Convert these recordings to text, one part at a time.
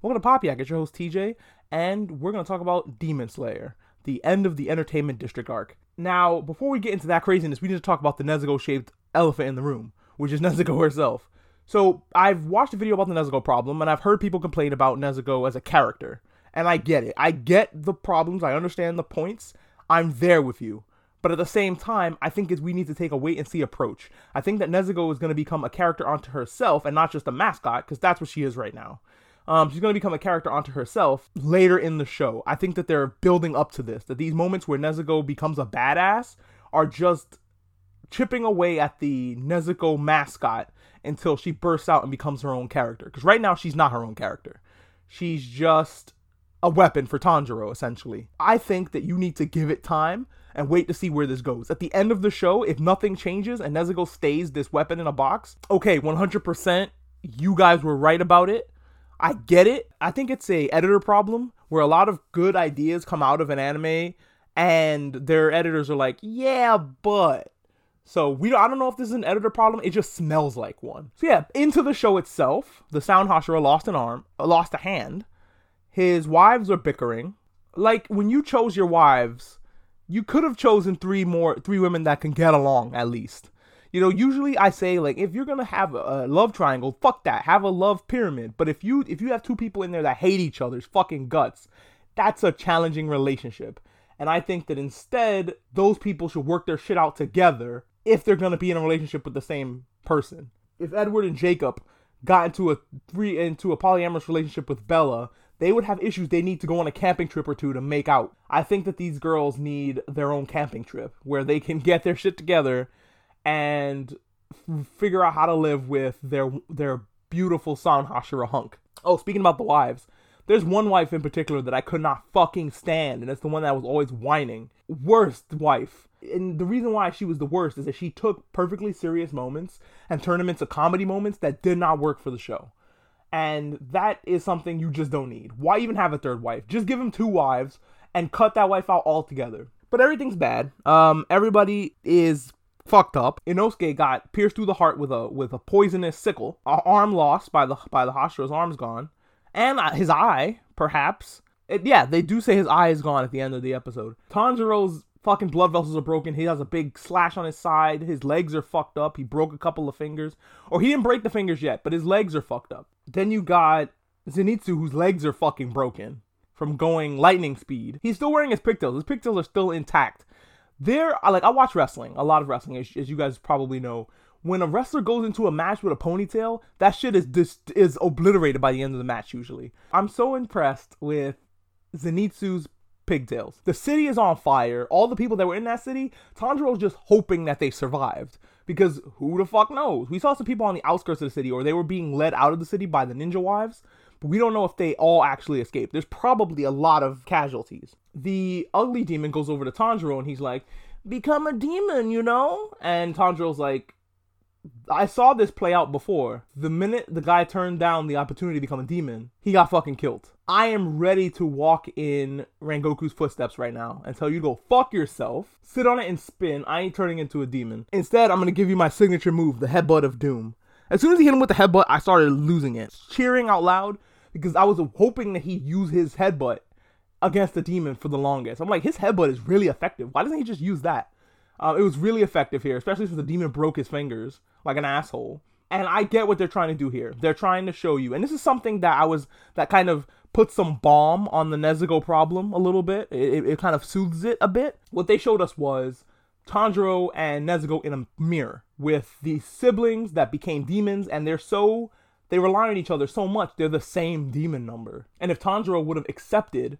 Welcome to Pop Yak. It's your host TJ, and we're gonna talk about Demon Slayer, the end of the Entertainment District arc. Now, before we get into that craziness, we need to talk about the Nezuko-shaped elephant in the room, which is Nezuko herself. So I've watched a video about the Nezuko problem, and I've heard people complain about Nezuko as a character, and I get it. I get the problems. I understand the points. I'm there with you. But at the same time, I think we need to take a wait and see approach. I think that Nezuko is going to become a character onto herself and not just a mascot, because that's what she is right now. Um, she's going to become a character onto herself later in the show. I think that they're building up to this, that these moments where Nezuko becomes a badass are just chipping away at the Nezuko mascot until she bursts out and becomes her own character. Because right now, she's not her own character. She's just a weapon for Tanjiro, essentially. I think that you need to give it time and wait to see where this goes. At the end of the show, if nothing changes and Nezuko stays this weapon in a box, okay, 100%, you guys were right about it. I get it. I think it's a editor problem where a lot of good ideas come out of an anime and their editors are like, "Yeah, but." So we I don't know if this is an editor problem. It just smells like one. So yeah, into the show itself, the Sound Hashira lost an arm, lost a hand. His wives are bickering. Like when you chose your wives, you could have chosen three more three women that can get along at least. You know, usually I say like if you're gonna have a love triangle, fuck that. Have a love pyramid. But if you if you have two people in there that hate each other's fucking guts, that's a challenging relationship. And I think that instead those people should work their shit out together if they're gonna be in a relationship with the same person. If Edward and Jacob got into a three into a polyamorous relationship with Bella, they would have issues they need to go on a camping trip or two to make out. I think that these girls need their own camping trip where they can get their shit together and figure out how to live with their their beautiful Sound Hashira hunk. Oh, speaking about the wives, there's one wife in particular that I could not fucking stand, and it's the one that was always whining. Worst wife. And the reason why she was the worst is that she took perfectly serious moments and turned them into comedy moments that did not work for the show. And that is something you just don't need. Why even have a third wife? Just give him two wives and cut that wife out altogether. But everything's bad. Um, everybody is fucked up. Inosuke got pierced through the heart with a with a poisonous sickle. A arm lost by the by the Hashira's arm's gone, and uh, his eye perhaps. It, yeah, they do say his eye is gone at the end of the episode. Tanjiro's fucking blood vessels are broken. He has a big slash on his side. His legs are fucked up. He broke a couple of fingers, or he didn't break the fingers yet, but his legs are fucked up. Then you got Zenitsu, whose legs are fucking broken from going lightning speed. He's still wearing his pigtails. His pigtails are still intact there I like I watch wrestling, a lot of wrestling, as, as, you guys probably know. When a wrestler goes into a match with a ponytail, that shit is just is obliterated by the end of the match usually. I'm so impressed with Zenitsu's pigtails. The city is on fire. All the people that were in that city, Tanjiro's just hoping that they survived. Because who the fuck knows? We saw some people on the outskirts of the city, or they were being led out of the city by the ninja wives but we don't know if they all actually escaped. There's probably a lot of casualties. The ugly demon goes over to Tanjiro and he's like, Become a demon, you know? And Tanjiro's like, I saw this play out before. The minute the guy turned down the opportunity to become a demon, he got fucking killed. I am ready to walk in Rengoku's footsteps right now and tell you go fuck yourself, sit on it and spin. I ain't turning into a demon. Instead, I'm gonna give you my signature move, the headbutt of doom. As soon as he hit him with the headbutt, I started losing it, cheering out loud because I was hoping that he'd use his headbutt against the demon for the longest. I'm like, his headbutt is really effective. Why doesn't he just use that? Uh, it was really effective here, especially since the demon broke his fingers like an asshole. And I get what they're trying to do here. They're trying to show you, and this is something that I was that kind of put some balm on the Nezuko problem a little bit. It, it kind of soothes it a bit. What they showed us was Tanjiro and Nezuko in a mirror with the siblings that became demons, and they're so they rely on each other so much, they're the same demon number. And if Tanjiro would have accepted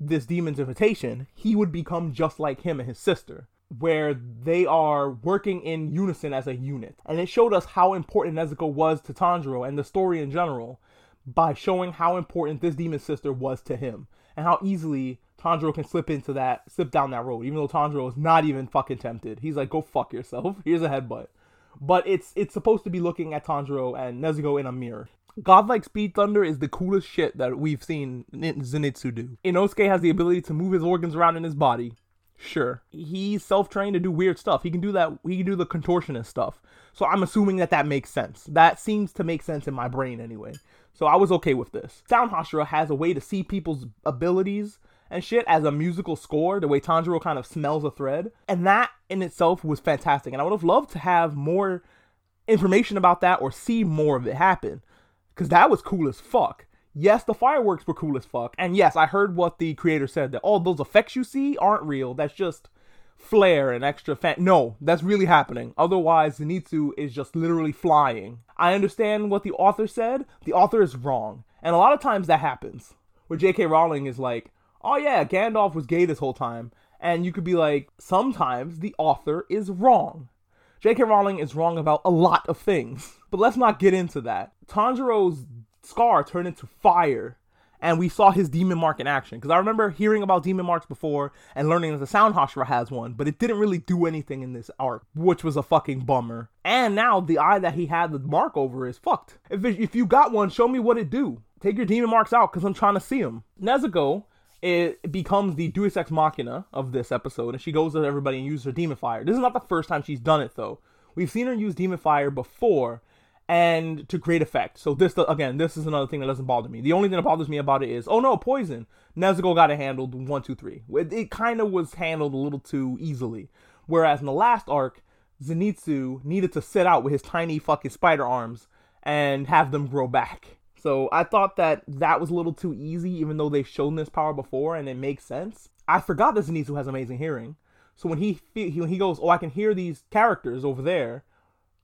this demon's invitation, he would become just like him and his sister, where they are working in unison as a unit. And it showed us how important Nezuko was to Tanjiro and the story in general by showing how important this demon sister was to him and how easily Tanjiro can slip into that, slip down that road, even though Tanjiro is not even fucking tempted. He's like, go fuck yourself. Here's a headbutt but it's it's supposed to be looking at Tanjiro and Nezuko in a mirror. Godlike Speed Thunder is the coolest shit that we've seen Zenitsu do. Inosuke has the ability to move his organs around in his body. Sure, he's self-trained to do weird stuff. He can do that. He can do the contortionist stuff. So I'm assuming that that makes sense. That seems to make sense in my brain anyway. So I was okay with this. Sound Hashira has a way to see people's abilities and shit as a musical score, the way Tanjiro kind of smells a thread. And that in itself was fantastic. And I would have loved to have more information about that or see more of it happen. Because that was cool as fuck. Yes, the fireworks were cool as fuck. And yes, I heard what the creator said that all those effects you see aren't real. That's just flare and extra fan. No, that's really happening. Otherwise, Zenitsu is just literally flying. I understand what the author said. The author is wrong. And a lot of times that happens. Where J.K. Rowling is like, oh yeah, Gandalf was gay this whole time. And you could be like, sometimes the author is wrong. J.K. Rowling is wrong about a lot of things. But let's not get into that. Tanjiro's scar turned into fire. And we saw his demon mark in action. Because I remember hearing about demon marks before and learning that the Sound Hashira has one, but it didn't really do anything in this arc, which was a fucking bummer. And now the eye that he had the mark over is fucked. If, it, if you got one, show me what it do. Take your demon marks out because I'm trying to see them. Nezuko it becomes the Deus Ex Machina of this episode, and she goes to everybody and uses her Demon Fire. This is not the first time she's done it, though. We've seen her use Demon Fire before, and to great effect. So this, again, this is another thing that doesn't bother me. The only thing that bothers me about it is, oh no, poison. Nezuko got it handled one, two, three. It, it kind of was handled a little too easily. Whereas in the last arc, Zenitsu needed to sit out with his tiny fucking spider arms and have them grow back. So I thought that that was a little too easy, even though they've shown this power before and it makes sense. I forgot that Zenitsu has amazing hearing. So when he he when he goes, oh, I can hear these characters over there.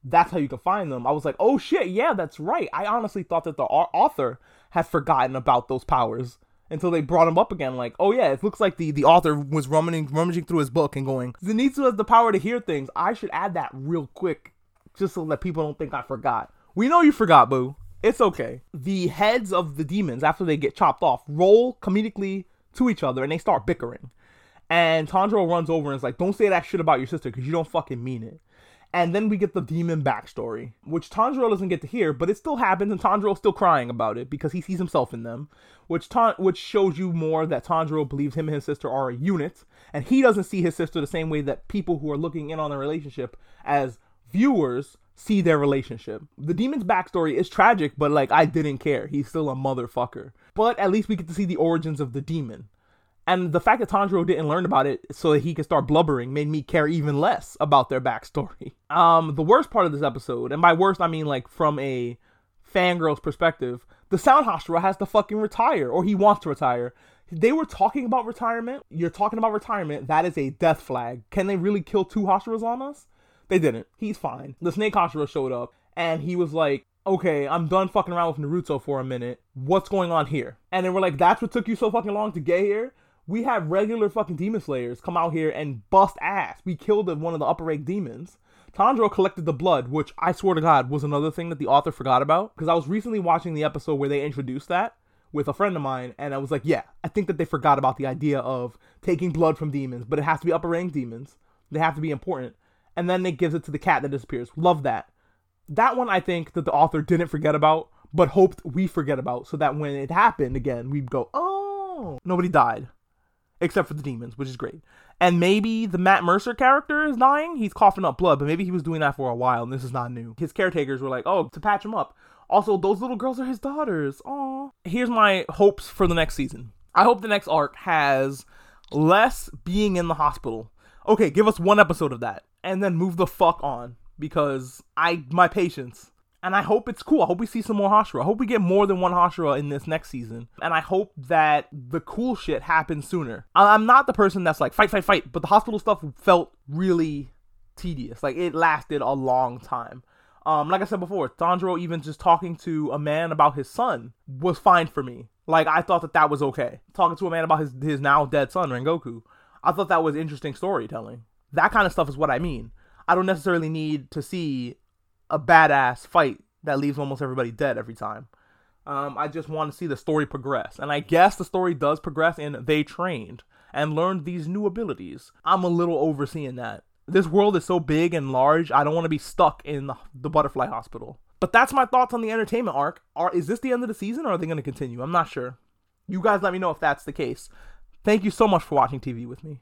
That's how you can find them. I was like, oh shit, yeah, that's right. I honestly thought that the author had forgotten about those powers until they brought him up again. Like, oh yeah, it looks like the the author was rummaging rummaging through his book and going, Zenitsu has the power to hear things. I should add that real quick, just so that people don't think I forgot. We know you forgot, boo. It's okay. The heads of the demons, after they get chopped off, roll comedically to each other and they start bickering. And Tanjiro runs over and is like, Don't say that shit about your sister because you don't fucking mean it. And then we get the demon backstory, which Tanjiro doesn't get to hear, but it still happens, and Tanjiro's still crying about it because he sees himself in them, which ta- which shows you more that Tanjiro believes him and his sister are a unit, and he doesn't see his sister the same way that people who are looking in on the relationship as viewers see their relationship. The demon's backstory is tragic, but like I didn't care. He's still a motherfucker. But at least we get to see the origins of the demon. And the fact that Tanjiro didn't learn about it so that he could start blubbering made me care even less about their backstory. Um, the worst part of this episode, and by worst I mean like from a fangirl's perspective, the Sound Hashira has to fucking retire, or he wants to retire. They were talking about retirement. You're talking about retirement. That is a death flag. Can they really kill two Hashiras on us? They didn't. He's fine. The Snake Hashira showed up and he was like, okay, I'm done fucking around with Naruto for a minute. What's going on here? And then we're like, that's what took you so fucking long to get here? We have regular fucking demon slayers come out here and bust ass. We killed one of the upper rank demons. Tanjiro collected the blood, which I swear to God was another thing that the author forgot about. Because I was recently watching the episode where they introduced that with a friend of mine, and I was like, yeah, I think that they forgot about the idea of taking blood from demons, but it has to be upper rank demons. They have to be important and then it gives it to the cat that disappears. Love that. That one I think that the author didn't forget about, but hoped we forget about, so that when it happened again, we'd go, oh, nobody died. Except for the demons, which is great. And maybe the Matt Mercer character is dying. He's coughing up blood, but maybe he was doing that for a while, and this is not new. His caretakers were like, oh, to patch him up. Also, those little girls are his daughters. Aw. Here's my hopes for the next season. I hope the next arc has less being in the hospital. Okay, give us one episode of that and then move the fuck on because I my patience. And I hope it's cool. I hope we see some more Hashira. I hope we get more than one Hashira in this next season. And I hope that the cool shit happens sooner. I'm not the person that's like fight, fight, fight, but the hospital stuff felt really tedious. Like it lasted a long time. Um, like I said before, Tanjiro even just talking to a man about his son was fine for me. Like I thought that that was okay. Talking to a man about his his now dead son Rengoku, I thought that was interesting storytelling. That kind of stuff is what I mean. I don't necessarily need to see a badass fight that leaves almost everybody dead every time. Um, I just want to see the story progress. And I guess the story does progress in they trained and learned these new abilities. I'm a little overseeing that. This world is so big and large, I don't want to be stuck in the, the butterfly hospital. But that's my thoughts on the entertainment arc. Are is this the end of the season or are they going to continue? I'm not sure. You guys let me know if that's the case. Thank you so much for watching TV with me.